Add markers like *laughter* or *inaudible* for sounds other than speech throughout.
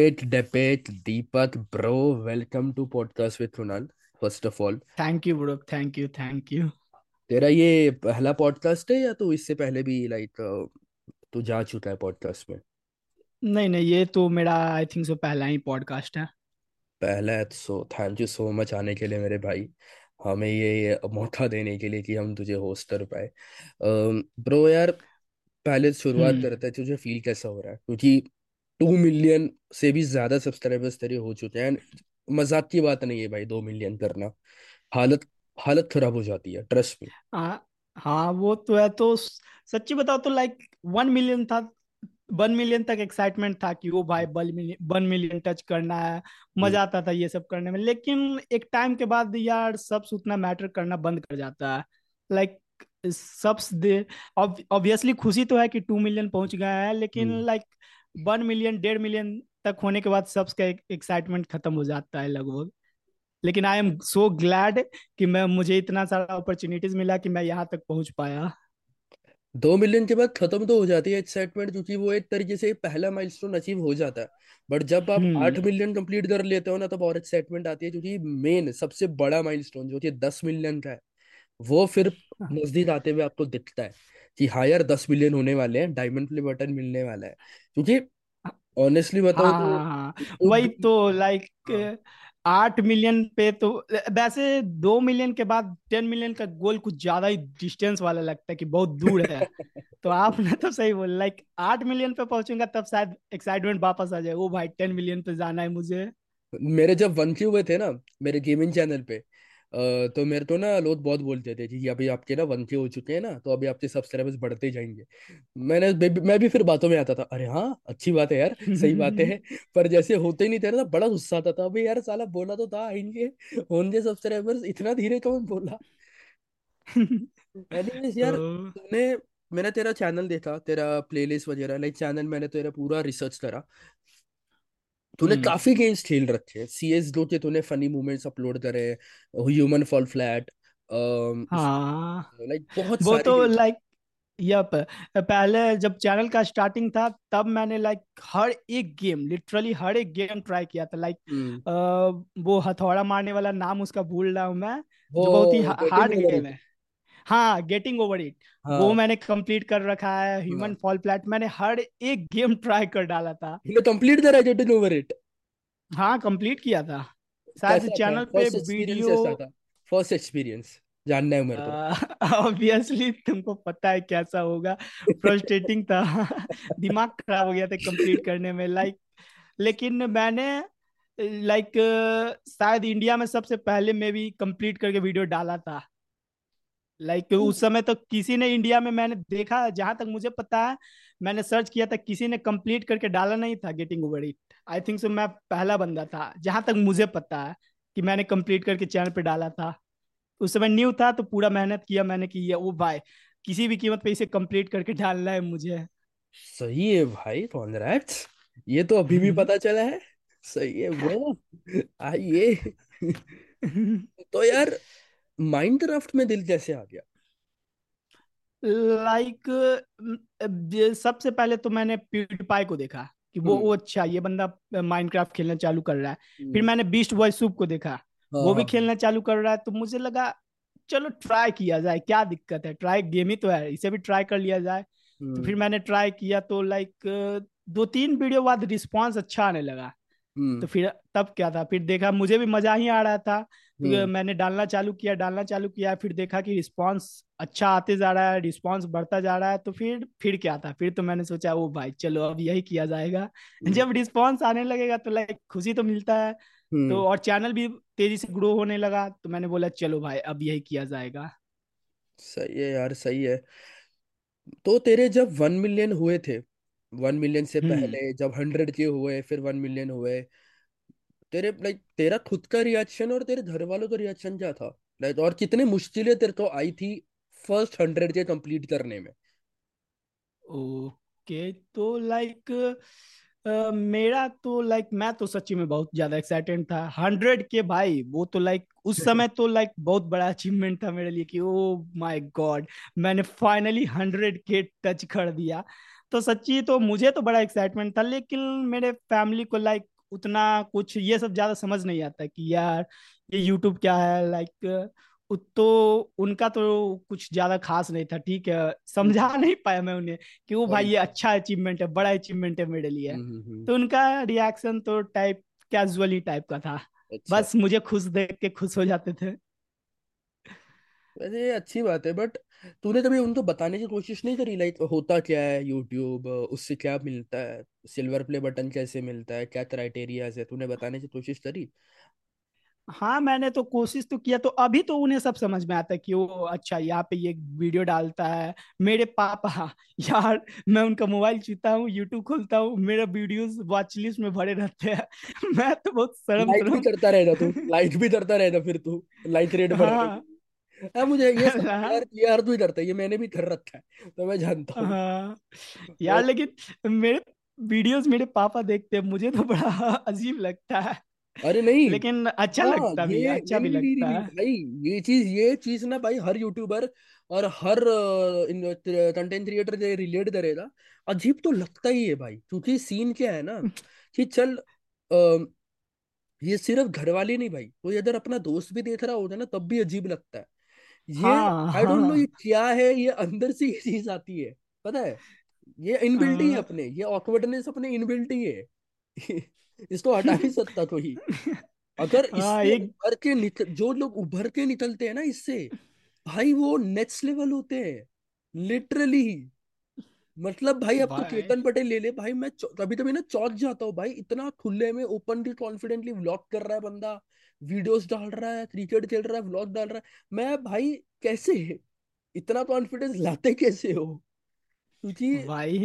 Epic debate, Deepak, bro. Welcome to podcast with Kunal. First of all, thank you bro thank you thank you तेरा ये पहला podcast है या तो इससे पहले भी लाइक तू जा चुका है पॉडकास्ट में? नहीं नहीं ये तो मेरा आई थिंक सो पहला ही पॉडकास्ट है। पहला है so thank you so much आने के लिए मेरे भाई। हमें ये मौका देने के लिए कि हम तुझे होस्ट कर पाए। ब्रो यार पहले शुरुआत हम्म। करते हैं तुझे फील कैसा हो रहा है? क्योंकि टू मिलियन से भी ज़्यादा सब्सक्राइबर्स तेरे हो चुके हैं। मज़ाक की बात नहीं है भाई दो मिलियन करना। हालत हालत खराब हो जाती है ट्रस्ट में हाँ हाँ वो तो है। तो सच्ची बताओ तो लाइक वन मिलियन था वन मिलियन तक एक्साइटमेंट था कि वो भाई one million one million touch करना है। हम्म। मज़ा आता था ये सब करने में। लेकिन एक टाइम के बाद यार सब्स उतना मैटर करना बंद कर जाता है। लाइक सब्स दे ऑब्वियसली खुशी तो है कि टू मिलियन पहुँच गया है लेकिन हम्म। लाइक वन मिलियन डेढ़ मिलियन तक होने के बाद सब्स का एक्साइटमेंट खत्म हो जाता है लगभग। लेकिन आई एम सो ग्लैड कि मैं मुझे इतना सारा अपॉर्चुनिटीज़ मिला कि मैं यहाँ तक पहुँच पाया। दो मिलियन के बाद खत्म तो हो जाती है एक्साइटमेंट क्योंकि वो एक तरीके से पहला माइलस्टोन अचीव हो जाता है। बट जब आप आठ हम्म मिलियन कंप्लीट कर लेते हो ना तब और एक्साइटमेंट आती है क्योंकि मेन सबसे बड़ा माइलस्टोन जो कि दस मिलियन का है वो फिर नज़दीक आते हुए आपको दिखता है। कि हाँ यार दस मिलियन होने वाले हैं डायमंड प्ले बटन मिलने वाला है। क्योंकि ऑनेस्टली बताओ हाँ तो हाँ हाँ। वही तो लाइक आठ मिलियन पे तो वैसे दो मिलियन के बाद टेन मिलियन का गोल कुछ ज़्यादा ही डिस्टेंस वाला लगता है कि बहुत दूर है। *laughs* तो आपने तो सही बोला लाइक आठ मिलियन पे पहुंचूँगा तब शायद एक्साइटमेंट वापस आ जाए। ओ भाई टेन मिलियन पे जाना है मुझे। मेरे जब वन के हुए थे ना मेरे गेमिंग चैनल पे तो मेरे को ना लोग बहुत बोलते थे कि अभी आपके ना वन के हो चुके हैं ना तो अभी आपके सब्सक्राइबर्स बढ़ते जाएँगे। मैंने मैं भी फिर बातों में आता था अरे हाँ अच्छी बात है यार सही बात है। *laughs* पर जैसे होते नहीं थे ना बड़ा गुस्सा आता था अबे यार साला बोला तो था आएँगे होंगे सब्सक्राइबर्स इतना धीरे कौन बोला? एनीवेज *laughs* यार तूने मैंने तेरा चैनल देखा तेरा प्लेलिस्ट वगैरह लाइक चैनल मैंने तेरा पूरा रिसर्च करा। तूने हम्म। काफ़ी गेम्स खेल रखे हैं। सी एस दो के तूने फनी मोमेंट्स अपलोड करे ह्यूमन फॉल फ्लैट हाँ। लाइक बहुत वो तो लाइक यप पहले जब चैनल का स्टार्टिंग था तब मैंने लाइक हर एक गेम लिटरली हर एक गेम ट्राई किया था। लाइक हम्म। वो हथौड़ा मारने वाला नाम उसका भूल रहा हूँ मैं जो बहुत ही हार्ड गेम है। हाँ गेटिंग ओवर इट वो मैंने कंप्लीट कर रखा है ह्यूमन फॉल फ्लैट मैंने हर एक गेम ट्राई कर डाला था। तूने कंप्लीट करा गेटिंग ओवर इट हाँ कंप्लीट किया था। शायद चैनल पे वीडियो फ़र्स्ट एक्सपीरियंस जानना है मेरे को। ऑब्वियसली *laughs* तुमको पता है कैसा होगा। फ्रस्ट्रेटिंग था। *laughs* दिमाग खराब हो गया था कंप्लीट करने में लाइक लेकिन मैंने लाइक शायद इंडिया में सबसे पहले मैं भी कंप्लीट करके वीडियो डाला था। लाइक like, उस समय तो किसी ने इंडिया में मैंने देखा जहाँ तक मुझे पता है मैंने सर्च किया था किसी ने कंप्लीट करके डाला नहीं था getting over it I think so मैं पहला बंदा था जहाँ तक मुझे पता है कि मैंने कंप्लीट करके चैनल पे डाला था। उस समय न्यू था तो पूरा मेहनत किया मैंने कि ये ओ भाई किसी भी कीमत पे इसे कंप्लीट करके डालना है मुझे। सही है भाई कॉन्ग्रेट्स ये तो अभी भी पता चला है। सही है ब्रो। आइए। *laughs* तो यार माइनक्राफ्ट में दिल कैसे आ गया? लाइक like, सबसे पहले तो मैंने प्यूडीपाई को देखा कि वो हम्म। वो अच्छा ये बंदा माइनक्राफ्ट खेलना चालू कर रहा है। फिर हम्म, मैंने बीस्ट बॉय सूप को देखा। हाँ वो भी हाँ खेलना चालू कर रहा है तो मुझे लगा चलो ट्राई किया जाए क्या दिक्कत है? ट्राई गेम ही तो है इसे भी ट्राई कर लिया जाए। तो हम्म। फिर मैंने ट्राई किया तो लाइक दो तीन वीडियो बाद रिस्पांस अच्छा आने लगा। तो फिर तब क्या था? फिर देखा मुझे भी मज़ा ही आ रहा था। तो हम्म। मैंने डालना चालू किया डालना चालू किया फिर देखा कि रिस्पांस अच्छा आते जा रहा है रिस्पांस बढ़ता जा रहा है तो फिर फिर क्या था? फिर तो मैंने सोचा ओ भाई चलो अब यही किया जाएगा। हम्म। जब रिस्पांस आने लगेगा तो लाइक खुशी तो मिलता है। तो हम्म, और चैनल भी तेज़ी से ग्रो होने लगा तो मैंने बोला चलो भाई अब यही किया जाएगा। सही है यार सही है। तो तेरे जब वन मिलियन हुए थे वन मिलियन से पहले जब हंड्रेड के हुए फिर वन मिलियन हुए तेरे लाइक तेरा खुद का रिएक्शन और तेरे घर वालों का रिएक्शन क्या था? लाइक और कितने मुश्किलें तेरे को आई थी फ़र्स्ट हंड्रेड के कंप्लीट करने में? ओके तो लाइक Uh, मेरा तो लाइक मैं तो सच्ची में बहुत ज़्यादा एक्साइटेड था। हंड्रेड के भाई वो तो लाइक उस *laughs* समय तो लाइक बहुत बड़ा अचीवमेंट था मेरे लिए कि ओ माय गॉड मैंने फाइनली हंड्रेड के टच कर दिया। तो सच्ची तो मुझे तो बड़ा एक्साइटमेंट था लेकिन मेरे फैमिली को लाइक उतना कुछ ये सब ज़्यादा समझ नहीं आता कि यार ये यूट्यूब क्या है? लाइक तो उनका तो कुछ ज़्यादा खास नहीं था ठीक है? समझा *laughs* नहीं पाया मैं उन्हें कि वो भाई ये अच्छा अचीवमेंट है बड़ा अचीवमेंट है मेरे लिए। हम्म हम्म हम्म, तो उनका रिएक्शन तो टाइप कैजुअली टाइप का था। अच्छा। बस मुझे खुश देख के खुश हो जाते थे। वैसे ये अच्छी बात है बट तूने कभी उनको बताने की कोशिश नहीं करी? लाइक होता क्या है यूट्यूब उससे क्या मिलता है? सिल्वर प्ले बटन कैसे मिलता है? क्या क्राइटेरियाज है? तूने बताने की कोशिश करी? हाँ मैंने तो कोशिश तो किया तो अभी तो उन्हें सब समझ में आता है कि वो अच्छा यहाँ पे ये वीडियो डालता है मेरे पापा यार मैं उनका मोबाइल छूता हूँ यूट्यूब खोलता हूँ मेरा वीडियोस वॉच लिस्ट में भरे रहते हैं। *laughs* मैं तो बहुत शर्म लाइक भी करता रहेगा तू लाइक भी करता रहेगा फिर तू लाइक रेट बढ़ाने के। हाँ लिए हाँ मुझे ये *laughs* हाँ। यार ये हर तू ही करता है ये मैंने भी कर रखा है तो मैं जानता हूँ। हाँ यार लेकिन मेरे वीडियोस मेरे पापा देखते हैं मुझे तो बड़ा *laughs* अजीब लगता है। अरे नहीं लेकिन अच्छा हाँ लगता भी है अच्छा भी लगता है। भाई ये चीज़ ये चीज़ ना भाई हर यूट्यूबर और हर कंटेंट क्रिएटर जो रिलेट करेगा। अजीब तो लगता ही है भाई क्योंकि सीन क्या है ना *laughs* कि चल अ, ये सिर्फ़ घर वाले नहीं भाई कोई अगर अपना दोस्त भी देख रहा होता है ना तब भी अजीब लगता है। ये आई डोंट नो ये क्या है? ये अंदर से ये चीज़ आती है पता है? ये इनबिल्ट ही है हाँ। अपने ये ऑकवर्डनेस अपने इनबिल्ट ही है। *laughs* इसको हटा नहीं सकता कोई। *laughs* अगर हाँ इससे एक उभर के निकल जो लोग उभर के निकलते हैं ना इससे भाई वो नेक्स्ट लेवल होते हैं। लिटरली मतलब भाई अब तो केतन पटेल ले ले। भाई मैं कभी कभी ना चौंक जाता हूँ भाई। इतना खुले में ओपनली कॉन्फिडेंटली व्लॉग कर रहा है बंदा। वीडियोस डाल रहा है क्रिकेट खेल रहा है व्लॉग डाल रहा है। मैं भाई कैसे? इतना कॉन्फिडेंस लाते कैसे हो? क्योंकि भाई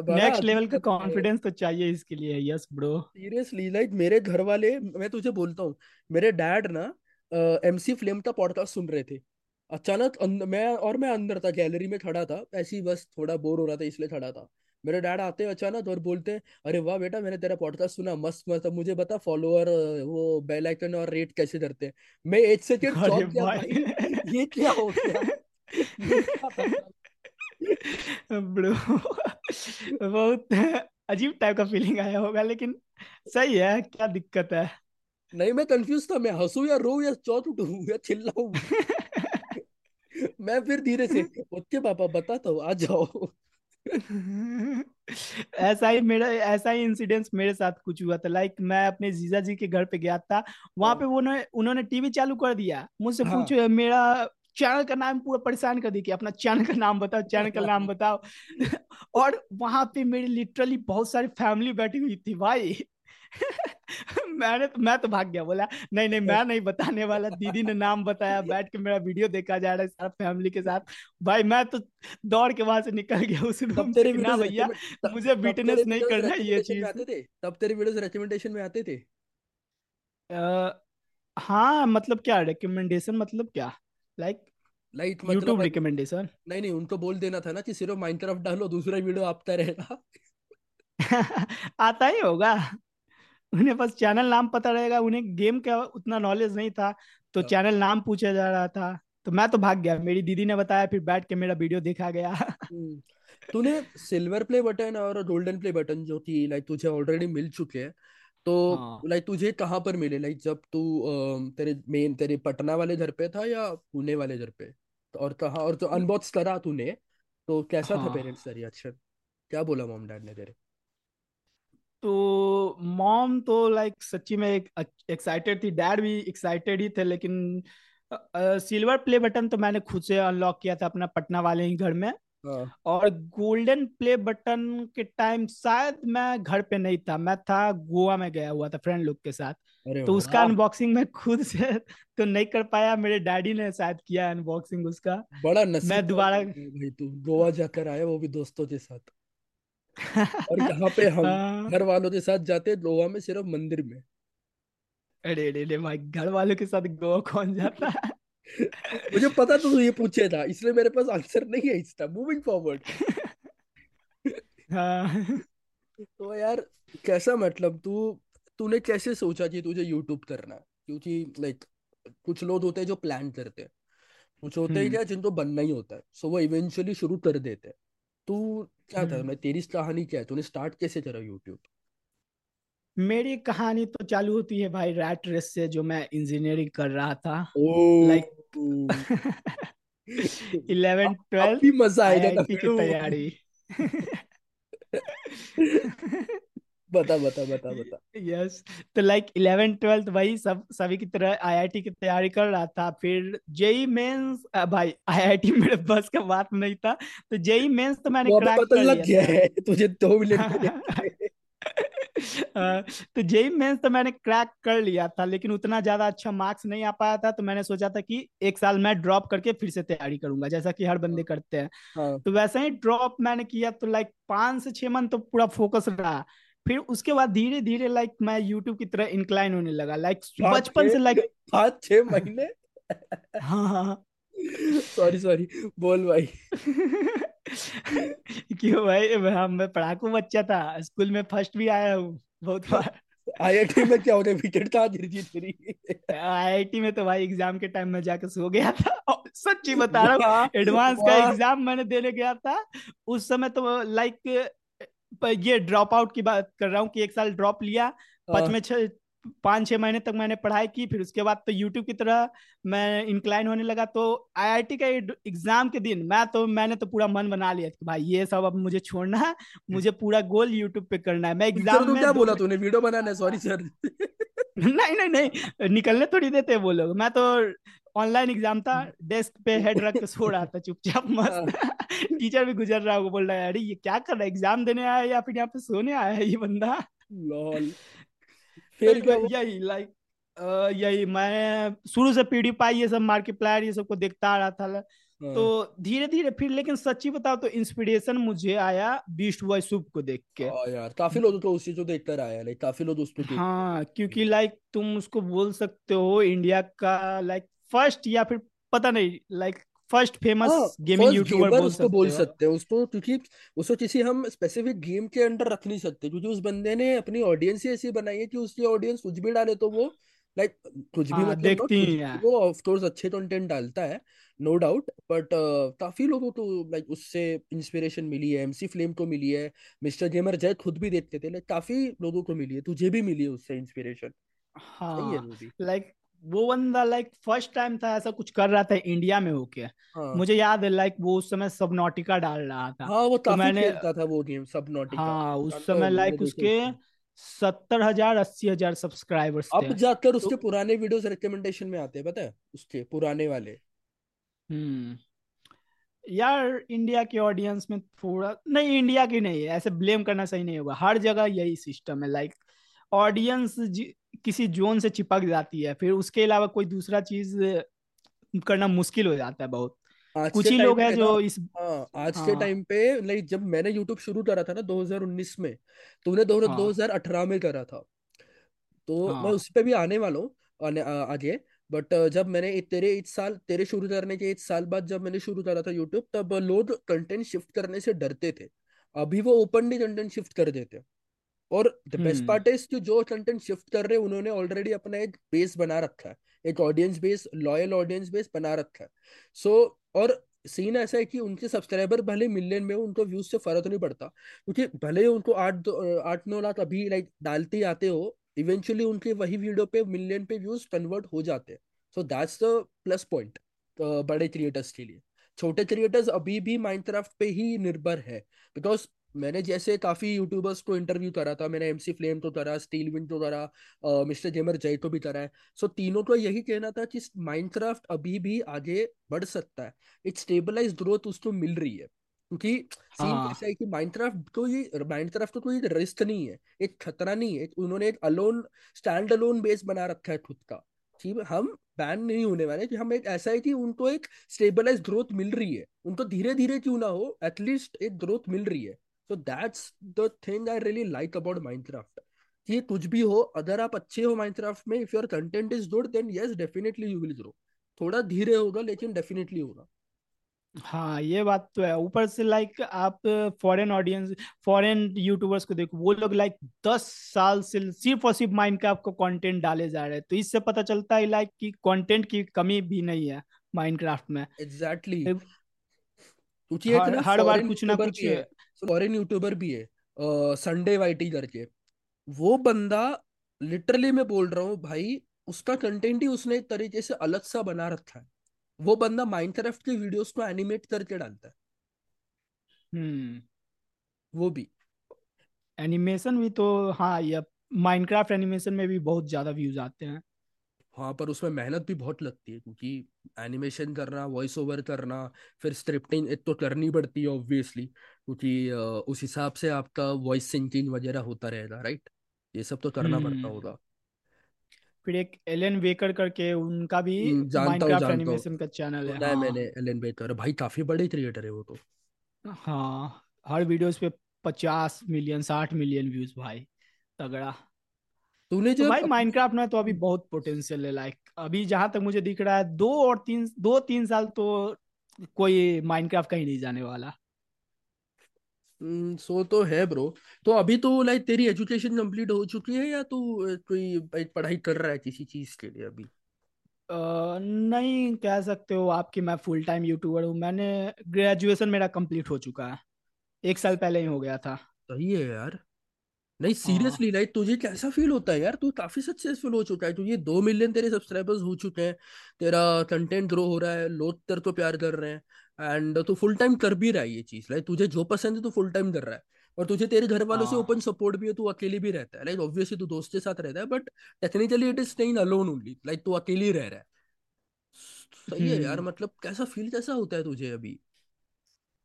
नेक्स्ट लेवल का कॉन्फिडेंस तो चाहिए इसके लिए यस ब्रो सीरियसली लाइक मेरे घर वाले मैं तुझे बोलता हूँ मेरे डैड ना एमसी फ्लेम का पॉडकास्ट सुन रहे थे। अचानक मैं और मैं अंदर था गैलरी में खड़ा था। ऐसे ही बस थोड़ा बोर हो रहा था इसलिए खड़ा था। मेरे डैड आते हैं अचानक और बोलते हैं अरे वाह बेटा मैंने तेरा पॉडकास्ट सुना मस्त मस्त। मुझे बता फॉलोअर वो बेल आइकन और रेट कैसे करते हैं? मैं एक सेकंड चौंक गया भाई। ये क्या हो गया? ये क्या था? ब्रो बहुत अजीब टाइप का फीलिंग आया होगा लेकिन सही है क्या दिक्कत है? नहीं मैं कंफ्यूज था मैं हंसू या रो या चौंक उठूं या चिल्लाऊं? मैं फिर धीरे से ओके पापा बताता हूँ आ जाओ। ऐसा ही मेरा ऐसा ही इंसिडेंस मेरे साथ कुछ हुआ था। लाइक मैं अपने जीजा जी के घर पे गया था। वहाँ हाँ। पे उन्होंने उन्होंने टीवी चालू कर दिया। मुझसे हाँ। पूछो मेरा चैनल का नाम पूरा परेशान कर दिया कि अपना चैनल का नाम बताओ चैनल का नाम बताओ। और वहाँ पे मेरी लिटरली बहुत सारी फैमिली बैठी हुई थी भाई। मैंने तो मैं तो भाग गया बोला नहीं नहीं मैं नहीं बताने वाला दीदी ने नाम बताया बैठ के मेरा वीडियो देखा जा रहा है सारा फैमिली के साथ। भाई मैं तो दौड़ के वहाँ से निकल गया उस रूम तेरे ना भैया मुझे विटनेस नहीं करना ये चीज़। तब तेरे वीडियोस रिकमेंडेशन में आते थे? हाँ मतलब क्या रिकमेंडेशन मतलब क्या? लाइक लाइक यूट्यूब मतलब रिकमेंडेशन नहीं नहीं उनको बोल देना था ना कि सिर्फ़ माइनक्राफ्ट डालो दूसरा वीडियो आपका रहेगा *laughs* आता ही होगा। उन्हें बस चैनल नाम पता रहेगा उन्हें गेम का उतना नॉलेज नहीं था तो हाँ। चैनल नाम पूछा जा रहा था तो मैं तो भाग गया मेरी दीदी ने बताया फिर बैठ के मेरा वीडियो देखा गया। हम्म। तूने सिल्वर प्ले बटन और गोल्डन प्ले बटन जो कि लाइक तुझे ऑलरेडी मिल चुके हैं तो हाँ। लाइक तुझे कहाँ पर मिले? लाइक जब तू तेरे मेन तेरे पटना वाले घर पे था या पुणे वाले घर पे? तो और कहाँ और जो अनबॉक्स करा तूने तो कैसा था हाँ। पेरेंट्स का रिएक्शन क्या बोला मॉम डैड ने तेरे? तो मॉम तो लाइक सच्ची में एक एक्साइटेड थी। डैड भी एक्साइटेड ही थे लेकिन सिल्वर प्ले बटन तो मैंने खुद से अनलॉक किया था अपना पटना वाले ही घर में। हाँ। और गोल्डन प्ले बटन के टाइम शायद मैं घर पे नहीं था। मैं था गोवा में गया हुआ था फ्रेंड लोग के साथ। तो उसका अनबॉक्सिंग मैं खुद से *laughs* तो नहीं कर पाया। मेरे डैडी ने शायद किया अनबॉक्सिंग उसका। बड़ा मैं नसीब वाला दोबारा भाई तू गोवा जाकर आया वो भी दोस्तों के साथ। और यहाँ पे *laughs* हम हाँ, घर वालों के साथ जाते गोवा में सिर्फ़ मंदिर में। अरे अरे अरे भाई घर वालों के साथ गोवा कौन जाता है? *laughs* मुझे पता तू ये पूछे था इसलिए मेरे पास आंसर नहीं है इसका मूविंग फॉरवर्ड हाँ। *laughs* तो यार कैसा मतलब तू तूने कैसे सोचा कि तुझे यूट्यूब करना है? क्योंकि लाइक कुछ लोग होते हैं जो प्लान करते हैं। कुछ होते हैं हम्म। क्या जिनको बनना ही होता है। सो वो इवेंचुअली शुरू कर देते हैं। तू क्या था हम्म। मैं तेरी कहानी क्या है? तूने स्टार्ट कैसे करा यूट्यूब मेरी कहानी तो चालू होती है भाई रैट रेस से जो मैं इंजीनियरिंग कर रहा था। लाइक इलेवन ट्वेल्व मज़ा आएगा की तैयारी। *laughs* *laughs* *laughs* बता बता बता बता। यस तो लाइक इलेवन ट्वेल्थ वही सब सभी की तरह आईआईटी की तैयारी कर रहा था। फिर जेई मेंस भाई आईआईटी मेरे बस का बात नहीं था। तो जेई मेंस तो मैंने क्रैक कर लग लिया गया था। है तुझे दो मिनट *laughs* तो जेई मेंस तो मैंने क्रैक कर लिया था लेकिन उतना ज़्यादा अच्छा मार्क्स नहीं आ पाया था। तो मैंने सोचा था कि एक साल मैं ड्रॉप करके फिर से तैयारी करूँगा जैसा कि हर बंदे करते हैं। हाँ। तो वैसे ही ड्रॉप मैंने किया तो लाइक पाँच से छह मंथ तो पूरा फोकस रहा। फिर उसके बाद धीरे धीरे लाइक मैं यूट्यूब की तरह इंक्लाइन होने लगा लाइक बचपन से लाइक पाँच छः महीने? हाँ हाँ हाँ। सॉरी सॉरी बोल भाई। क्यों भाई? मैं मैं पढ़ाकू बच्चा था स्कूल में फ़र्स्ट भी आया हूँ बहुत बार। आईआईटी में क्या होता है कहाँ गिर गई तेरी? आईआईटी में तो भाई एग्ज़ाम के टाइम में जाकर सो गया था। सच्ची बता रहा हूँ एडवांस का एग्ज़ाम मैंने देने गया था उस समय तो लाइक ये ड्रॉप आउट की बात कर रहा हूँ कि एक साल ड्रॉप लिया पाँच पच में छ पाँच छः महीने तक मैंने पढ़ाई की फिर उसके बाद तो यूट्यूब की तरह मैं इंक्लाइन होने लगा। तो आईआईटी का एग्ज़ाम के दिन मैं तो मैंने तो पूरा मन बना लिया कि भाई ये सब अब मुझे छोड़ना है मुझे पूरा गोल यूट्यूब पे करना है। मैं एग्ज़ाम में क्या में दो बोला तूने? वीडियो बनाना है सॉरी सर नहीं नहीं नहीं निकलने थोड़ी देते वो लोग। मैं तो ऑनलाइन एग्ज़ाम था डेस्क पे हेड रख के सो रहा था चुपचाप हाँ, मस्त टीचर भी गुजर रहा होगा बोल रहा है अरे ये क्या कर रहा है? एग्ज़ाम देने आया है या फिर यहाँ पे सोने आया है ये बंदा? लॉल फिर यही लाइक यही मैं शुरू से पीडी पाई ये सब मार्किप्लायर ये सबको देखता आ रहा था। तो हाँ। धीरे धीरे फिर लेकिन सच्ची बताओ तो इंस्पिरेशन मुझे आया बीस्ट बॉय सूप को देख के। हाँ यार काफ़ी लोग तो उसी को देखकर आया है लाइक काफ़ी लोग उस पे हाँ। क्योंकि लाइक तुम उसको बोल सकते हो इंडिया का लाइक फ़र्स्ट या फिर पता नहीं like first famous gaming YouTuber बोल उसको बोल सकते हैं। उसको क्योंकि उसको किसी हम स्पेसिफिक गेम के अंडर रख नहीं सकते क्योंकि उस बंदे ने अपनी ऑडियंस ही ऐसी बनाई है कि उसकी ऑडियंस कुछ भी डाले तो वो लाइक कुछ भी मतलब देखती ही वो ऑफ़ कोर्स अच्छे कंटेंट डालता है नो डाउट बट काफ़ी लोगों को लाइक उससे इंस्पिरेशन मिली है एमसी फ्लेम को मिली है मिस्टर गेमर जय खुद भी देखते थे लाइक काफ़ी लोगों को मिली है तुझे भी मिली है उससे इंस्पिरेशन सही है लाइक वो बंदा लाइक फ़र्स्ट टाइम था ऐसा कुछ कर रहा था इंडिया में होके। हाँ। मुझे याद है लाइक वो उस समय सबनॉटिका डाल रहा था। हाँ वो तो काफ़ी मैंने खेलता था वो गेम सबनॉटिका हाँ उस समय लाइक उसको। सत्तर हज़ार अस्सी हज़ार सब्सक्राइबर्स अब जाकर उसके तो पुराने वीडियोस रिकमेंडेशन में आते हैं पता है? उसके पुराने वाले। हम्म। यार इंडिया के ऑडियंस में थोड़ा नहीं इंडिया की नहीं है ऐसे ब्लेम करना सही नहीं होगा। हर जगह यही सिस्टम है लाइक ऑडियंस किसी जोन से चिपक जाती है फिर उसके अलावा कोई दूसरा चीज़ करना मुश्किल हो जाता है बहुत। कुछ के ही टाइम लोग हैं पे ना जो इस हाँ आज के हाँ। टाइम पे लाइक जब मैंने यूट्यूब शुरू करा था ना 2019 में तूने दो हाँ। 2018 में करा था। तो मैं हाँ। उस पे भी आने वाला हूँ आगे। बट जब मैंने तेरे एक साल तेरे शुरू करने के एक साल बाद जब मैंने शुरू करा था यूट्यूब तब लोग कंटेंट शिफ्ट करने से डरते थे। अभी वो ओपनली कंटेंट शिफ्ट कर देते हैं। और द बेस्ट पार्ट इज़ कि जो कंटेंट शिफ्ट कर रहे हैं उन्होंने ऑलरेडी अपना एक बेस बना रखा है। एक audience base loyal audience base बना रखा है। सो और सीन ऐसा है कि उनके सब्सक्राइबर भले मिलियन में हो, उनको व्यूज़ से फ़र्क नहीं पड़ता। क्योंकि भले ही उनको आठ आठ नौ लाख अभी लाइक डालते ही आते हो इवेंचुअली उनके वही वीडियो पे मिलियन पे व्यूज़ कन्वर्ट हो जाते हैं। So that's the plus point बड़े क्रिएटर्स के लिए। छोटे क्रिएटर्स अभी भी माइनक्राफ्ट पे ही निर्भर है। बिकॉज़ मैंने जैसे काफ़ी यूट्यूबर्स को इंटरव्यू करा था मैंने एमसी फ्लेम तो करा स्टील विंड तो करा मिस्टर गेमर जय तो भी करा है। सो so, तीनों को यही कहना था कि माइनक्राफ्ट अभी भी आगे बढ़ सकता है। एक स्टेबलाइज ग्रोथ उसको मिल रही है। क्योंकि सीन हाँ। है कि माइनक्राफ्ट को ये माइनक्राफ्ट को कोई रिस्क नहीं है एक खतरा नहीं है। उन्होंने एक अलोन स्टैंड अलोन बेस बना रखा है खुद का। है हम बैन नहीं होने वाले कि हम एक ऐसा है कि उनको एक स्टेबलाइज ग्रोथ मिल रही है। उनको धीरे धीरे क्यों ना हो एटलीस्ट एक ग्रोथ मिल रही है। So that's the thing I really like about Minecraft कि कुछ भी हो अगर आप अच्छे हो माइनक्राफ्ट में if your content is good then yes definitely you will grow थोड़ा धीरे होगा लेकिन डेफिनेटली होगा. हाँ ये बात तो है। ऊपर से लाइक आप फॉरेन ऑडियंस फॉरेन यूट्यूबर्स को देखो वो लोग लाइक दस साल से सिर्फ़ और सिर्फ़ माइनक्राफ्ट को कंटेंट डाले जा रहे हैं। तो इससे पता चलता है लाइक कि कंटेंट की कमी भी नहीं है माइनक्राफ्ट में। एग्जैक्टली एक हर हर बार कुछ ना कुछ फॉरेन यूट्यूबर भी है संडे वाईटी करके। वो बंदा लिटरली मैं बोल रहा हूँ भाई उसका कंटेंट ही उसने एक तरीके से अलग सा बना रखा है। वो बंदा माइनक्राफ्ट की वीडियोस को एनिमेट करके डालता है। हम्म। वो भी। एनिमेशन भी तो हाँ ये माइनक्राफ्ट एनिमेशन में भी बहुत ज़्यादा व्यूज़ आते हैं। हाँ पर उसमें मेहनत भी बहुत लगती है क्योंकि एनिमेशन करना वॉइस ओवर करना फिर स्क्रिप्टिंग एक तो करनी पड़ती है ऑब्वियसली क्योंकि उस हिसाब से आपका वॉइस सिंकिंग वगैरह होता रहेगा राइट ये सब तो करना पड़ता हम्म। होगा। फिर एक एलन वेकर करके उनका भी हम्म, माइनक्राफ्ट जानता हूँ। एनिमेशन का चैनल है। है मैंने एलन बेकर भाई काफ़ी बड़े क्रिएटर है वो तो। हाँ हर वीडियोस पे पचास मिलियन साठ मिलियन व्यूज़ भाई तगड़ा। तूने जो तो भाई माइनक्राफ्ट में तो अभी बहुत पोटेंशियल है लाइक अभी जहाँ तक मुझे दिख रहा है दो और तीन दो तीन साल तो कोई माइनक्राफ्ट कहीं नहीं जाने वाला। हम्म, सो तो है ब्रो तो अभी तो लाइक तेरी एजुकेशन कंप्लीट हो चुकी है या तू कोई पढ़ाई कर रहा है किसी चीज़ के लिए अभी? नहीं कह सकते हो आपकी मैं फुल टाइम यूट्यूबर हूँ। मैंने ग्रेजुएशन मेरा कंप्लीट हो चुका है। एक साल पहले ही हो गया था। सही है यार। नहीं हाँ। सीरियसली लाइक तुझे कैसा फील होता है यार? तू काफ़ी सक्सेसफुल हो चुका है तुझे दो मिलियन तेरे सब्सक्राइबर्स हो चुके हैं तेरा कंटेंट ग्रो हो रहा है लोग तेरे को प्यार कर रहे हैं एंड तू फुल टाइम कर भी रहा है ये चीज़ लाइक तुझे जो पसंद है तू फुल टाइम कर रहा है और तुझे तेरे घर वालों से हाँ। ओपन सपोर्ट भी है तू अकेले भी रहता है लाइक ऑब्वियसली तू दोस्त के साथ रहता है but technically it is staying alone only like तू अकेले ही रह रहा है। सही है यार हम्म। मतलब कैसा फील कैसा होता है तुझे अभी?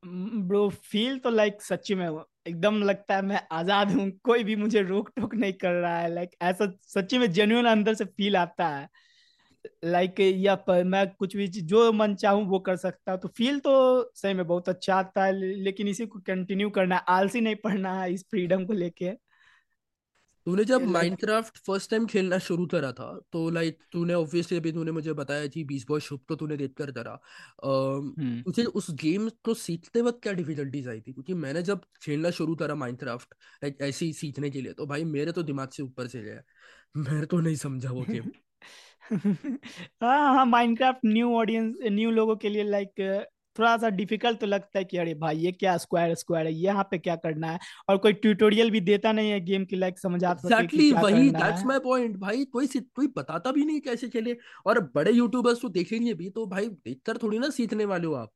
ब्रो फील तो लाइक सच्ची में एकदम लगता है मैं आज़ाद हूँ, कोई भी मुझे रोक टोक नहीं कर रहा है। लाइक ऐसा सच्ची में जेन्यून अंदर से फील आता है। लाइक या पर मैं कुछ भी जो मन चाहूँ वो कर सकता हूँ। तो फील तो सही में बहुत अच्छा आता है, लेकिन इसी को कंटिन्यू करना है आलसी नहीं पढ़ना है इस फ्रीडम को लेके। तूने जब माइनक्राफ्ट फ़र्स्ट टाइम खेलना शुरू करा था तो लाइक तूने ऑब्वियसली अभी तूने मुझे बताया कि बीस बॉय शुभ तो तूने देखकर करा। हम्म। तुझे उस गेम को सीखते वक्त क्या डिफिकल्टीज आई थी? क्योंकि मैंने जब खेलना शुरू करा माइनक्राफ्ट लाइक ऐसे ही सीखने के लिए तो भाई मेरे तो दिमाग से ऊपर से गया। मैं तो नहीं समझा वो गेम *laughs* हाँ हाँ माइनक्राफ्ट न्यू ऑडियंस न्यू लोगों के लिए लाइक थोड़ा सा डिफ़िकल्ट तो लगता है कि अरे भाई ये क्या स्क्वायर स्क्वायर है? यहाँ पे क्या करना है? और कोई ट्यूटोरियल भी देता नहीं है गेम की लाइक समझा एग्जैक्टली क्या वही दैट्स माय पॉइंट भाई कोई कोई बताता भी नहीं कैसे खेले। और बड़े यूट्यूबर्स तो देखेंगे भी तो भाई देखकर थोड़ी ना सीखने वाले हो आप।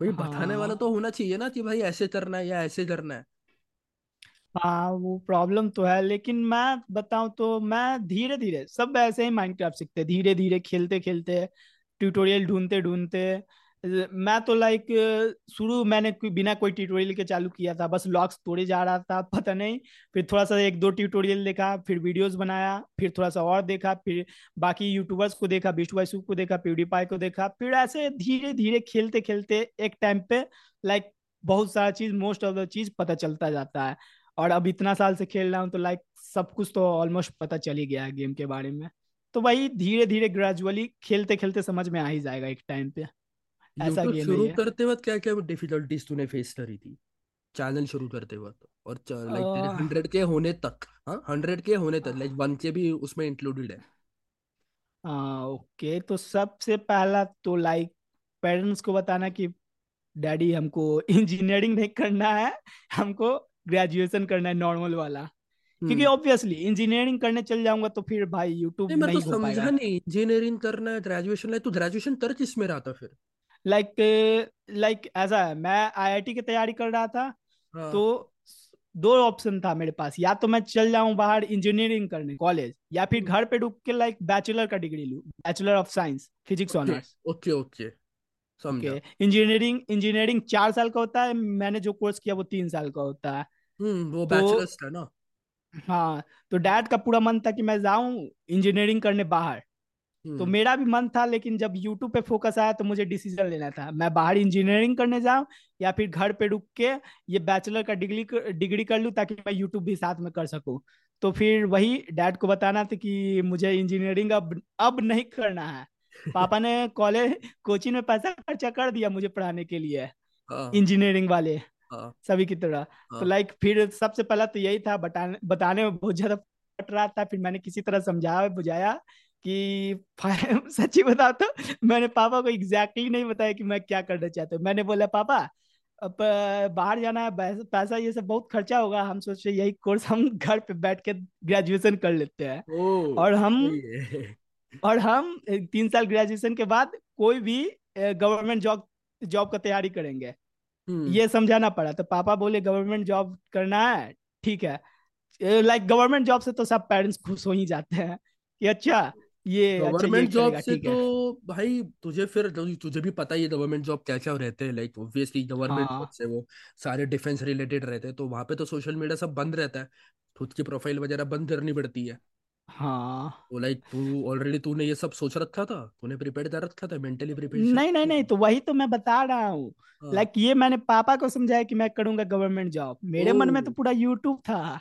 कोई बताने वाला हाँ। तो होना चाहिए ना कि भाई ऐसे करना है या ऐसे करना है। हाँ वो प्रॉब्लम तो है लेकिन मैं बताऊँ तो मैं धीरे धीरे सब ऐसे ही माइनक्राफ्ट सीखते धीरे धीरे खेलते खेलते ट्यूटोरियल ढूंढते ढूंढते मैं तो लाइक शुरू मैंने बिना कोई ट्यूटोरियल के चालू किया था, बस लॉग्स तोड़े जा रहा था, *laughs* पता नहीं। फिर थोड़ा सा एक दो ट्यूटोरियल देखा, फिर वीडियोस बनाया, फिर थोड़ा सा और देखा, फिर बाकी यूट्यूबर्स को देखा बिष्टू बाई को देखा प्यूडीपाई को देखा, फिर ऐसे धीरे धीरे खेलते खेलते एक टाइम पे लाइक बहुत सारा चीज़ मोस्ट ऑफ़ द चीज़ पता चलता जाता है। और अब इतना साल से खेल रहा हूँ तो लाइक सब कुछ तो ऑलमोस्ट पता चल ही गया है गेम के बारे में। तो वही धीरे धीरे ग्रेजुअली खेलते खेलते समझ में आ ही जाएगा एक टाइम पे। यूट्यूब गेम है शुरू करते वक्त क्या क्या डिफिकल्टीज तूने फेस करी थी? चैनल शुरू करते वक्त और लाइक तेरे हंड्रेड के होने तक हाँ? हंड्रेड के होने तक लाइक वन के भी उसमें इंक्लूडेड है। हाँ ओके तो सबसे पहला तो लाइक पेरेंट्स को बताना कि डैडी हमको इंजीनियरिंग नहीं करना है हमको ग्रेजुएशन करना है नॉर्मल वाला। क्योंकि हम्म। ऑब्वियसली इंजीनियरिंग करने चल जाऊँगा तो फिर भाई यूट्यूब नहीं मैं तो नहीं हो समझा नहीं इंजीनियरिंग करना है ग्रेजुएशन लाइक तू ग्रेजुएशन कर किसमें रहा था फिर? लाइक लाइक ऐसा है मैं आईआईटी की तैयारी कर रहा था हाँ। तो दो ऑप्शन था मेरे पास या तो मैं चल जाऊँ बाहर इंजीनियरिंग करने कॉलेज या फिर घर पे रुक के लाइक बैचलर का डिग्री लूँ bachelor of science physics honours okay okay okay engineering engineering चार साल का होता है मैंने जो कोर्स किया वो तीन साल का होता है। हम्म वो तो बैचलर्स था ना। हाँ तो डैड का पूरा मन था कि मैं जाऊँ इंजीनियरिंग करने बाहर। तो हम्म। मेरा भी मन था लेकिन जब यूट्यूब पे फोकस आया तो मुझे डिसीज़न लेना था। मैं बाहर इंजीनियरिंग करने जाऊँ या फिर घर पे रुक के ये बैचलर का डिग्री डिग्री कर लूँ ताकि मैं यूट्यूब भी साथ में कर सकूँ। तो फिर वही डैड को बताना था कि मुझे इंजीनियरिंग अब अब नहीं करना है। *laughs* पापा ने कॉलेज कोचिंग में पैसा खर्चा कर दिया मुझे पढ़ाने के लिए हाँ। इंजीनियरिंग वाले हाँ। सभी की तरह। तो हाँ। लाइक फिर सबसे पहला तो यही था बताने बताने में बहुत ज़्यादा फट रहा था फिर मैंने किसी तरह समझाया बुझाया कि *laughs* सच्ची बताओ तो मैंने पापा को एग्जैक्टली exactly नहीं बताया कि मैं क्या करना चाहता हूँ। मैंने बोला पापा अब बाहर जाना है पैसा पैसा ये सब बहुत खर्चा होगा। हम सोच रहे यही कोर्स हम घर पे बैठ के ग्रेजुएशन कर लेते हैं। और हम *laughs* और हम तीन साल ग्रेजुएशन के बाद कोई भी गवर्नमेंट जॉब जॉब का तैयारी करेंगे। हम्म। ये समझाना पड़ा। तो पापा बोले गवर्नमेंट जॉब करना है ठीक है। लाइक गवर्नमेंट जॉब से तो सब पेरेंट्स खुश हो ही जाते हैं कि अच्छा ये अच्छा गवर्नमेंट जॉब से तो भाई तुझे फिर तुझे भी पता ही है गवर्नमेंट जॉब क्या क्या रहते हैं लाइक ऑब्वियसली गवर्नमेंट जॉब हाँ से वो सारे डिफेंस रिलेटेड रहते हैं तो वहाँ पे तो सोशल मीडिया सब बंद रहता है खुद की प्रोफ़ाइल वगैरह बंद करनी पड़ती है। हाँ। तो लाइक तू ऑलरेडी तूने ये सब सोच रखा था? तूने प्रिपेयर कर रखा था मेंटली प्रिपरेशन नहीं नहीं नहीं तो वही तो मैं बता रहा हूँ। हाँ। लाइक ये मैंने पापा को समझाया कि मैं करूँगा गवर्नमेंट जॉब मेरे मन में तो पूरा यूट्यूब था।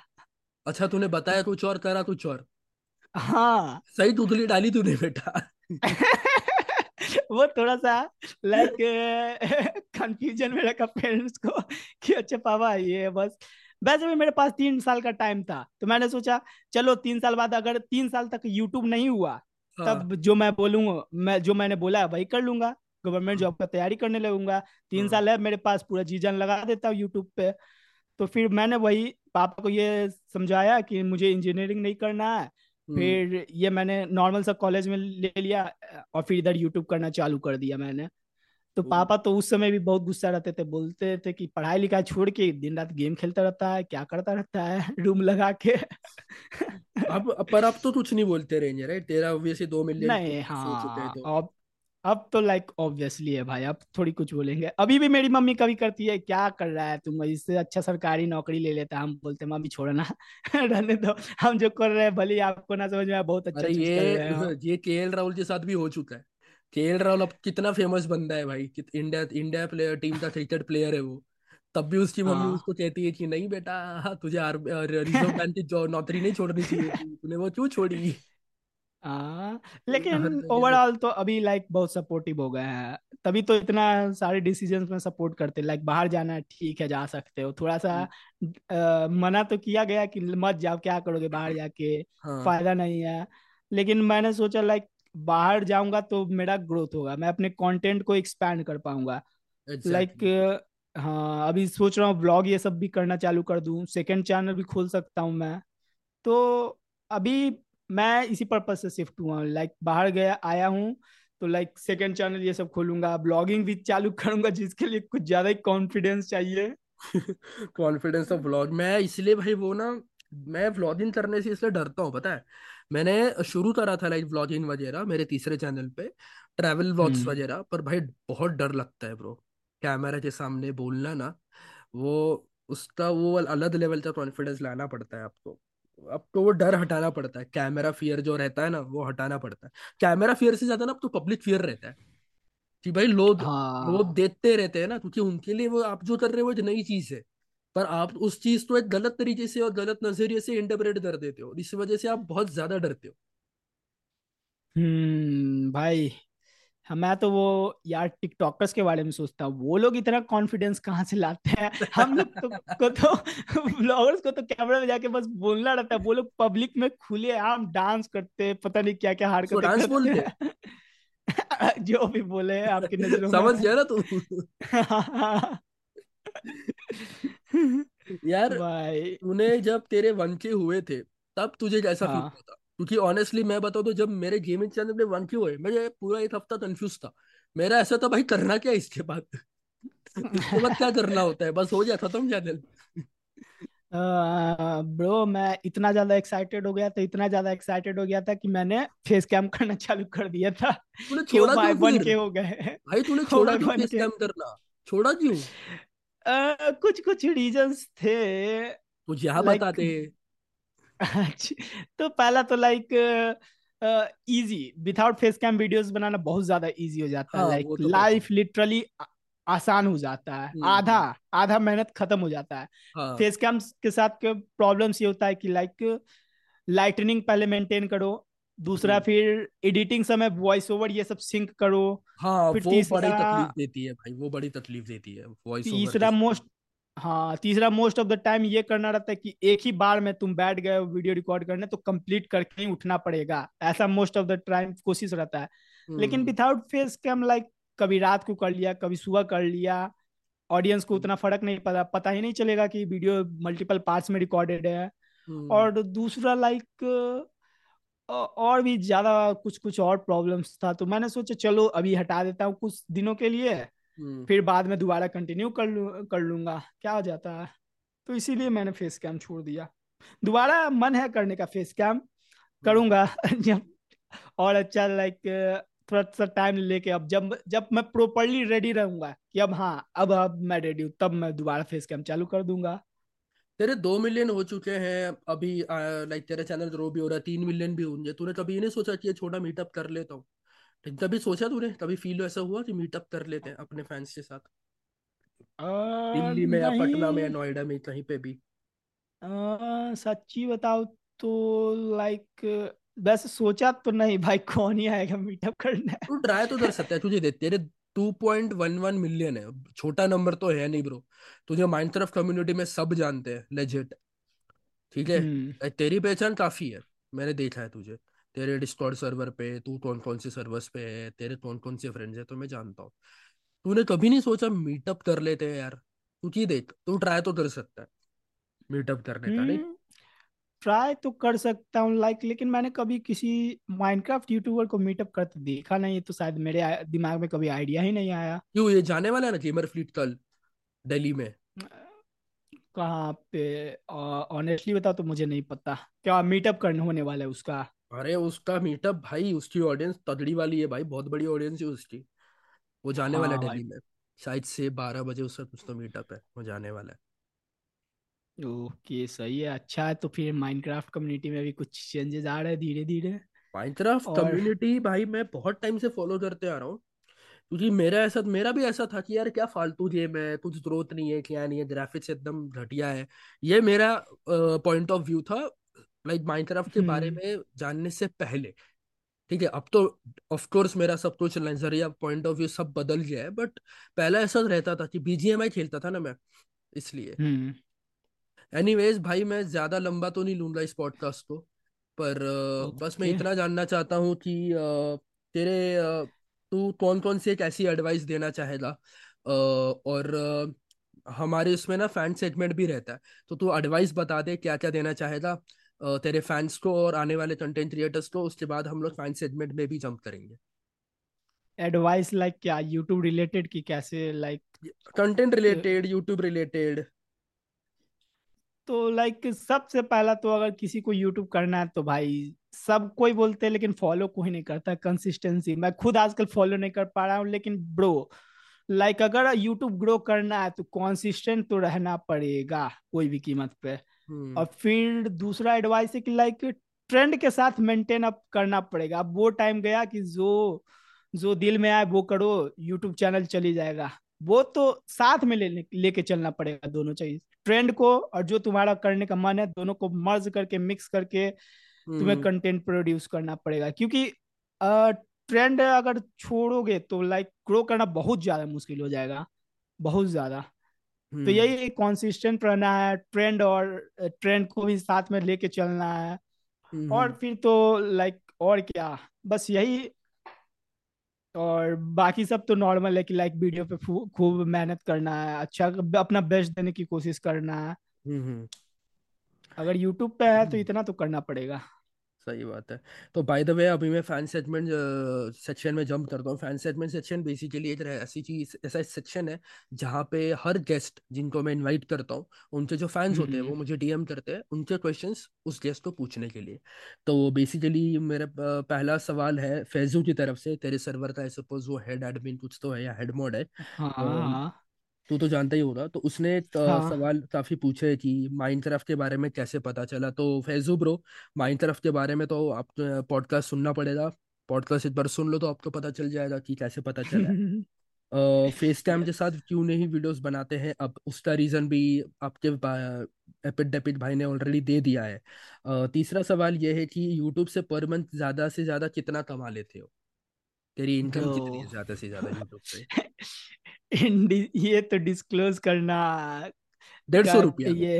अच्छा तूने बताया कुछ और करा कुछ और? हाँ। सही तुतली डाली तूने बेटा। *laughs* वो थोड़ा सा लाइक कंफ्यूजन में रखा पेरेंट्स को कि अच्छा पापा ये बस। वैसे भी मेरे पास तीन साल का टाइम था तो मैंने सोचा चलो तीन साल बाद अगर तीन साल तक यूट्यूब नहीं हुआ हाँ। तब जो मैं बोलूँगा मैं जो मैंने बोला है वही कर लूँगा। गवर्नमेंट हाँ। जॉब का तैयारी करने लगूँगा। तीन हाँ। साल है मेरे पास पूरा जी जान लगा देता हूँ यूट्यूब पे। तो फिर मैंने वही पापा को ये समझाया कि मुझे इंजीनियरिंग नहीं करना है फिर ये मैंने नॉर्मल सा कॉलेज में ले लिया और फिर इधर यूट्यूब करना चालू कर दिया मैंने। तो तो पापा तो उस समय भी बहुत गुस्सा रहते थे बोलते थे कि पढ़ाई लिखाई छोड़ के दिन रात गेम खेलता रहता है क्या करता रहता है *laughs* रूम लगा के। अब पर अब तो कुछ नहीं बोलते रहेंगे राइट? तेरा ऑब्वियसली दो मिलियन नहीं हो हैं हाँ तो। अब अब तो लाइक ऑब्वियसली है भाई अब थोड़ी कुछ बोलेंगे। अभी भी मेरी मम्मी कभी करती है क्या कर रहा है तुम इससे अच्छा सरकारी नौकरी ले लेता हम बोलते हैं मम्मी छोड़ो ना। *laughs* रहने दो। हम जो कर रहे हैं भले ही आपको ना समझ में बहुत अच्छा अरे चीज़ कर रहे हैं ये *laughs* ये के एल राहुल के साथ भी हो चुका है। के एल राहुल अब कितना फ़ेमस बंदा है भाई इंडिया इंडिया प्लेयर टीम का क्रिकेट प्लेयर है वो। तब भी उसकी मम्मी हाँ। उसको कहती है कि नहीं बेटा तुझे रिज़र्व बैंक की नौकरी नहीं छोड़नी चाहिए तूने वो क्यों छोड़ी? हाँ लेकिन ओवरऑल तो अभी लाइक बहुत सपोर्टिव हो गए हैं। तभी तो इतना सारे डिसीजंस में सपोर्ट करते लाइक बाहर जाना ठीक है जा सकते हो। थोड़ा सा अ, मना तो किया गया कि मत जाओ क्या करोगे बाहर *laughs* जाके हाँ। फ़ायदा नहीं है। लेकिन मैंने सोचा लाइक बाहर जाऊँगा तो मेरा ग्रोथ होगा मैं अपने कंटेंट को एक्सपैंड कर पाऊँगा। लाइक एग्जैक्टली हाँ अभी सोच रहा हूँ ब्लॉग ये सब भी करना चालू कर दूँ। सेकंड चैनल भी खोल सकता हूँ मैं। तो अभी मैं इसी पर्पज से शिफ्ट हुआ हूँ। लाइक बाहर गया आया हूँ तो लाइक सेकंड चैनल ये सब खोलूँगा ब्लॉगिंग भी चालू करूँगा जिसके लिए कुछ ज़्यादा ही कॉन्फिडेंस चाहिए। कॉन्फिडेंस ऑफ़ व्लॉग मैं इसलिए भाई वो ना मैं व्लॉगिंग करने से इसलिए डरता हूँ पता है? मैंने शुरू करा था लाइक व्लॉगिंग वगैरह मेरे तीसरे चैनल पे ट्रैवल व्लॉग्स हम्म। वगैरह पर भाई बहुत डर लगता है ब्रो कैमरा के सामने बोलना ना वो उसका वो अलग लेवल का कॉन्फिडेंस लाना पड़ता है आपको। अब तो वो डर हटाना पड़ता है। कैमरा फियर जो रहता है ना वो हटाना पड़ता है। कैमरा फियर से ज़्यादा ना अब तो पब्लिक फियर रहता है कि भाई लोग लोग हाँ। देखते रहते हैं ना क्योंकि उनके लिए वो आप जो कर रहे हो एक नई चीज़ है। पर आप उस चीज़ को एक गलत तरीके से और गलत नज़रिए से इंटरप्रेट कर देते हो इस वजह से आप बहुत ज़्यादा डरते हो। हम्म भाई मैं तो वो यार टिकटॉकर्स के बारे में सोचता हूँ वो लोग इतना कॉन्फिडेंस कहाँ से लाते हैं? हम लोग तो *laughs* को तो ब्लॉगर्स को तो कैमरा में जाके बस बोलना रहता है वो लोग पब्लिक में खुले आम डांस करते पता नहीं क्या क्या उसको हरकतें डांस बोलते हैं। *laughs* जो भी बोले आपकी नज़रों समझ गया ना तू? *laughs* यार भाई। तूने जब तेरे के हुए थे तब तुझे कैसा फील हाँ। हुआ था? क्योंकि ऑनेस्टली मैं बताऊँ तो जब मेरे गेमिंग चैनल पे वन के हुए मैं पूरा एक हफ़्ता कंफ्यूज था। मेरा ऐसा था भाई करना क्या इसके बाद? इसके बाद क्या करना होता है? बस हो गया खत्म चैनल ब्रो *laughs* मैं इतना ज़्यादा एक्साइटेड हो गया था इतना ज़्यादा एक्साइटेड हो गया था कि मैंने फेस कैम करना चालू कर दिया था। तूने छोड़ा भाई क्यों बन के हो गए। भाई तूने छोड़ा *laughs* क्यों फेस कैम करना? छोड़ा क्यों? कुछ कुछ रीजंस थे। कुछ यहाँ बताते। *laughs* तो पहला तो like easy without face cam videos बनाना बहुत ज़्यादा इजी हो जाता है। हाँ लाइक लाइफ लिटरली आसान हो जाता है। हम्म आधा हम्म, आधा मेहनत खत्म हो जाता है। हाँ। फेस कैम के साथ प्रॉब्लम्स ये होता है कि लाइक लाइटनिंग पहले मेंटेन करो दूसरा हम्म। फिर एडिटिंग समय वॉइस ओवर ये सब सिंक करो। हाँ फिर वो बड़ी तकलीफ़ देती है भाई वो बड़ी तकलीफ़ देती है। वॉइस ओवर के तीसरा मोस्ट हाँ तीसरा मोस्ट ऑफ़ द टाइम ये करना रहता है कि एक ही बार में तुम बैठ गए वीडियो रिकॉर्ड करने तो कंप्लीट करके ही उठना पड़ेगा। ऐसा मोस्ट ऑफ़ द टाइम कोशिश रहता है। लेकिन विदाउट फेस कैम लाइक कभी रात को कर लिया कभी सुबह कर लिया ऑडियंस को उतना फ़र्क नहीं पता पता ही नहीं चलेगा कि वीडियो मल्टीपल पार्ट्स में रिकॉर्डेड है। हम्म। और दूसरा लाइक और भी ज़्यादा कुछ कुछ और प्रॉब्लम्स था तो मैंने सोचा चलो अभी हटा देता हूँ कुछ दिनों के लिए। फिर बाद में दोबारा कंटिन्यू कर लूँ कर लूँगा। क्या हो जाता है? तो इसीलिए मैंने फेस कैम छोड़ दिया। दोबारा मन है करने का फेस कैम हम्म। करूँगा। *laughs* जब और अच्छा लाइक थोड़ा सा टाइम लेके अब जब जब मैं प्रॉपरली रेडी रहूँगा कि अब हाँ अब अब मैं रेडी हूँ तब मैं दोबारा फेस कैम चालू कर दूँगा। तेरे दो मिलियन हो चुके हैं अभी लाइक तेरा चैनल ग्रो भी हो रहा है तीन मिलियन भी होंगे। तूने कभी ये नहीं सोचा कि ये छोटा मीटअप कर लेता हूँ? कभी सोचा तूने? कभी फील ऐसा हुआ कि मीटअप कर लेते हैं अपने फैंस के साथ? दिल्ली में या पटना में या नोएडा में कहीं पे भी। सच्ची बताओ तो लाइक वैसे सोचा तो नहीं भाई कौन ही आएगा मीटअप करने। तू ट्राई तो कर सकता है तुझे दे तेरे two point one one million है। छोटा नंबर तो है नहीं ब्रो तुझे माइनक्राफ्ट कम्युनिटी में सब जानते हैं लेजिट ठीक है? हम्म। तेरी पहचान काफ़ी है मैंने देखा है तुझे। तेरे डिस्कॉर्ड सर्वर पे तू कौन कौन से सर्वर्स पे है तेरे कौन कौन से फ्रेंड्स है तो मैं जानता हूँ। तूने कभी नहीं सोचा मीटअप कर लेते हैं यार? तू की देख तू ट्राई तो कर सकता है मीटअप करने का नहीं? हम्म ट्राई तो कर सकता हूँ लाइक लेकिन मैंने कभी किसी माइनक्राफ्ट यूट्यूबर को मीटअप करते देखा नहीं तो शायद मेरे दिमाग में कभी आइडिया ही नहीं आया। क्यों ये जाने वाला है ना गेमर फ्लीट कल दिल्ली में? कहाँ पे? ऑनेस्टली बताओ तो मुझे नहीं पता क्या मीटअप करने होने वाला है उसका? अरे उसका मीटअप भाई उसकी ऑडियंस तगड़ी वाली है भाई बहुत बड़ी ऑडियंस है उसकी। वो जाने वाला है हाँ भाई। दिल्ली में। शायद से बारह बजे उसका कुछ तो मीटअप है वो जाने वाला है। ओके सही है। अच्छा है तो फिर माइनक्राफ्ट कम्युनिटी में भी कुछ चेंजेस आ रहे हैं धीरे धीरे माइनक्राफ्ट और कम्युनिटी भाई मैं बहुत टाइम से फॉलो करते आ रहा हूँ। क्योंकि मेरा ऐसा मेरा भी ऐसा था कि यार क्या फालतू गेम है कुछ ग्रोथ नहीं है क्या नहीं है ग्राफिक्स एकदम घटिया है। ये मेरा पॉइंट ऑफ़ व्यू था। लाइक माइनक्राफ्ट के बारे हम्म। में जानने से पहले ठीक है अब तो ऑफ़ कोर्स मेरा सब कुछ नज़रिया पॉइंट ऑफ़ व्यू सब बदल गया है बट पहले ऐसा रहता था कि बीजीएमआई खेलता था ना मैं इसलिए। हम्म। एनीवेज भाई मैं ज़्यादा लंबा तो नहीं लूँगा इस पॉडकास्ट को पर अ, बस मैं इतना जानना चाहता हूँ कि तेरे तू कौन कौन से एक ऐसी एडवाइस देना चाहेगा? और हमारे उसमें ना फ़ैन सेगमेंट भी रहता है तो तू एडवाइस बता दे क्या क्या देना चाहेगा? तेरे फैंस को और आने वाले कंटेंट क्रिएटर्स को उसके बाद हम लोग फ़ैन सेगमेंट में भी जंप करेंगे। एडवाइस लाइक like क्या? यूट्यूब रिलेटेड की कैसे like content related YouTube related तो लाइक like, सबसे पहला तो अगर किसी को यूट्यूब करना है तो भाई सब कोई बोलते हैं लेकिन फॉलो कोई नहीं करता कंसिस्टेंसी मैं खुद आजकल फॉलो नहीं कर पा रहा हूँ लेकिन ब्रो लाइक like, अगर यूट्यूब ग्रो करना है तो कंसिस्टेंट तो रहना पड़ेगा कोई भी कीमत पे। और हम्म फिर दूसरा एडवाइस है कि लाइक ट्रेंड के साथ मेंटेन अप करना पड़ेगा। अब वो टाइम गया कि जो जो दिल में आए वो करो यूट्यूब चैनल चली जाएगा। वो तो साथ में ले लेके चलना पड़ेगा दोनों चीज़। ट्रेंड को और जो तुम्हारा करने का मन है दोनों को मर्ज करके मिक्स करके तुम्हें हम्म। कंटेंट प्रोड्यूस करना पड़ेगा। क्योंकि ट्रेंड अगर छोड़ोगे तो लाइक ग्रो करना बहुत ज़्यादा मुश्किल हो जाएगा। बहुत ज़्यादा। तो हम्म। यही कॉन्सिस्टेंट रहना है ट्रेंड और ट्रेंड को भी साथ में लेके चलना है। और हम्म। फिर तो लाइक और क्या बस यही। और बाकी सब तो नॉर्मल है कि लाइक वीडियो पे खूब मेहनत करना है अच्छा अपना बेस्ट देने की कोशिश करना है। हम्म अगर यूट्यूब पे है तो इतना तो करना पड़ेगा। सही बात है। तो बाय द वे अभी मैं फ़ैन सेगमेंट सेक्शन में जंप करता हूँ। फ़ैन सेगमेंट सेक्शन बेसिकली एक ऐसी चीज़ ऐसा सेक्शन है जहाँ पे हर गेस्ट जिनको मैं इनवाइट करता हूँ उनके जो फैंस होते हैं हम्म। वो मुझे डीएम करते हैं उनके क्वेश्चंस उस गेस्ट को पूछने के लिए। तो बेसिकली मेरा पहला सवाल है फैजू की तरफ़ से तेरे सर्वर का आई सपोज़ वो हेड एडमिन कुछ तो है या हेड मॉड है। हाँ। हाँ तू तो जानता ही होगा। तो उसने एक हाँ। सवाल काफ़ी पूछे कि माइनक्राफ्ट के बारे में कैसे पता चला? तो फैजू ब्रो माइनक्राफ्ट के बारे में तो आप पॉडकास्ट सुनना पड़ेगा। पॉडकास्ट एक बार सुन लो तो आपको पता चल जाएगा कि कैसे पता *laughs* चला है। फेस कैम के साथ क्यों नहीं वीडियोस बनाते हैं? अब उसका रीजन भी आपके एपिड डेपिड भाई ने ऑलरेडी दे दिया है। अ, तीसरा सवाल यह है कि यूट्यूब से पर मंथ ज़्यादा से ज़्यादा कितना कमा लेते हो? तेरी इनकम कितनी है ज़्यादा से ज़्यादा यूट्यूब से ये तो डिस्क्लोज करना डेढ़ सौ रुपया ये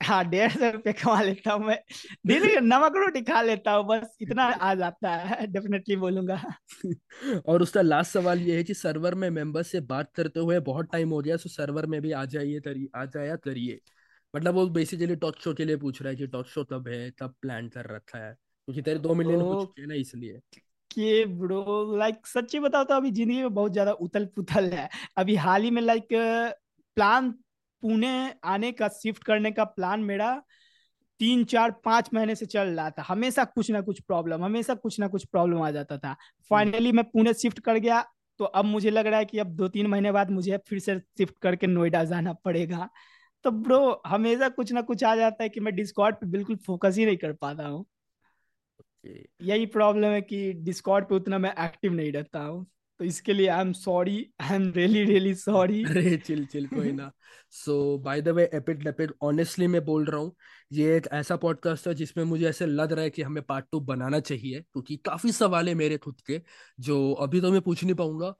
हाँ डेढ़ सौ रुपये कमा लेता हूँ मैं। डेली नमक रोटी खा लेता हूँ बस इतना *laughs* आ जाता है डेफिनेटली बोलूँगा। *laughs* और उसका लास्ट सवाल ये है कि सर्वर में मेंबर से बात करते हुए बहुत टाइम हो गया सो सर्वर में भी आ जाइए तरी आ जाया करिए। मतलब वो बेसिकली टॉक शो के लिए पूछ रहा है कि टॉक शो कब है कब प्लान कर रखा है? क्योंकि तेरे दो मिलियन हो चुके हैं ना इसलिए। कि ब्रो लाइक सच्ची बताओ तो अभी ज़िंदगी में बहुत ज़्यादा उथल पुथल है। अभी हाल ही में लाइक प्लान पुणे आने का शिफ्ट करने का प्लान मेरा तीन, चार, पाँच महीने से चल रहा था। हमेशा कुछ ना कुछ प्रॉब्लम हमेशा कुछ ना कुछ प्रॉब्लम आ जाता था। फाइनली मैं पुणे शिफ्ट कर गया तो अब मुझे लग रहा है कि अब दो तीन महीने बाद मुझे फिर से शिफ्ट करके नोएडा जाना पड़ेगा। तो ब्रो हमेशा कुछ ना कुछ आ जाता है कि मैं डिस्कॉर्ड पे बिल्कुल फोकस ही नहीं कर पाता हूँ। ओके यही प्रॉब्लम है कि डिस्कॉर्ड पे उतना मैं एक्टिव नहीं रहता हूँ तो इसके लिए I am sorry I am really really sorry अरे चिल चिल कोई ना। सो बाय द वे एपिड लेपिड ऑनेस्टली मैं बोल रहा हूँ ये एक ऐसा पॉडकास्ट है जिसमें मुझे ऐसे लग रहा है कि हमें पार्ट टू बनाना चाहिए क्योंकि काफ़ी सवाल है मेरे खुद के जो अभी तो मैं पूछ नहीं पाऊँगा।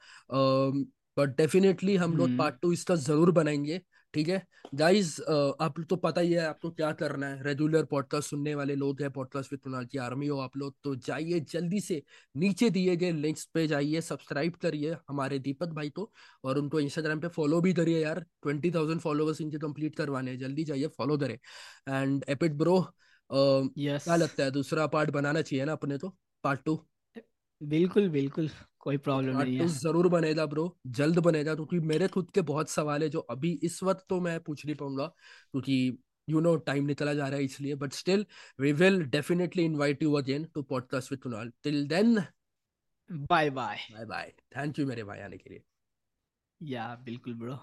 बट डेफिनेटली हम लोग हम्म। पार्ट टू इसका ज़रूर बनाएँगे। ठीक है? गाइस आप तो पता ही है आपको क्या करना है? रेगुलर पॉडकास्ट सुनने वाले लोग हैं पॉडकास्ट विद कुणाल की आर्मी हो आप लोग। तो जाइए जल्दी से नीचे दिए गए लिंक्स पे जाइए सब्सक्राइब करिए हमारे दीपक भाई को और उनको इंस्टाग्राम पे फॉलो भी करिए यार। ट्वेंटी थाउज़ेंड फॉलोवर्स इनके कंप्लीट करवाने हैं। जल्दी जाइए फॉलो करें। एंड एपिट ब्रो यस क्या लगता है? दूसरा पार्ट बनाना चाहिए ना अपने तो? पार्ट टू बिल्कुल बिल्कुल। कोई प्रॉब्लम नहीं है। ज़रूर बनेगा ब्रो जल्द बनेगा क्योंकि मेरे खुद के बहुत सवाल है जो अभी इस वक्त तो मैं पूछ नहीं पाऊँगा क्योंकि यू नो टाइम निकला जा रहा है इसलिए but still we will definitely invite you again to podcast with Kunal till then bye bye bye bye thank you मेरे भाई आने के लिए। या बिल्कुल ब्रो।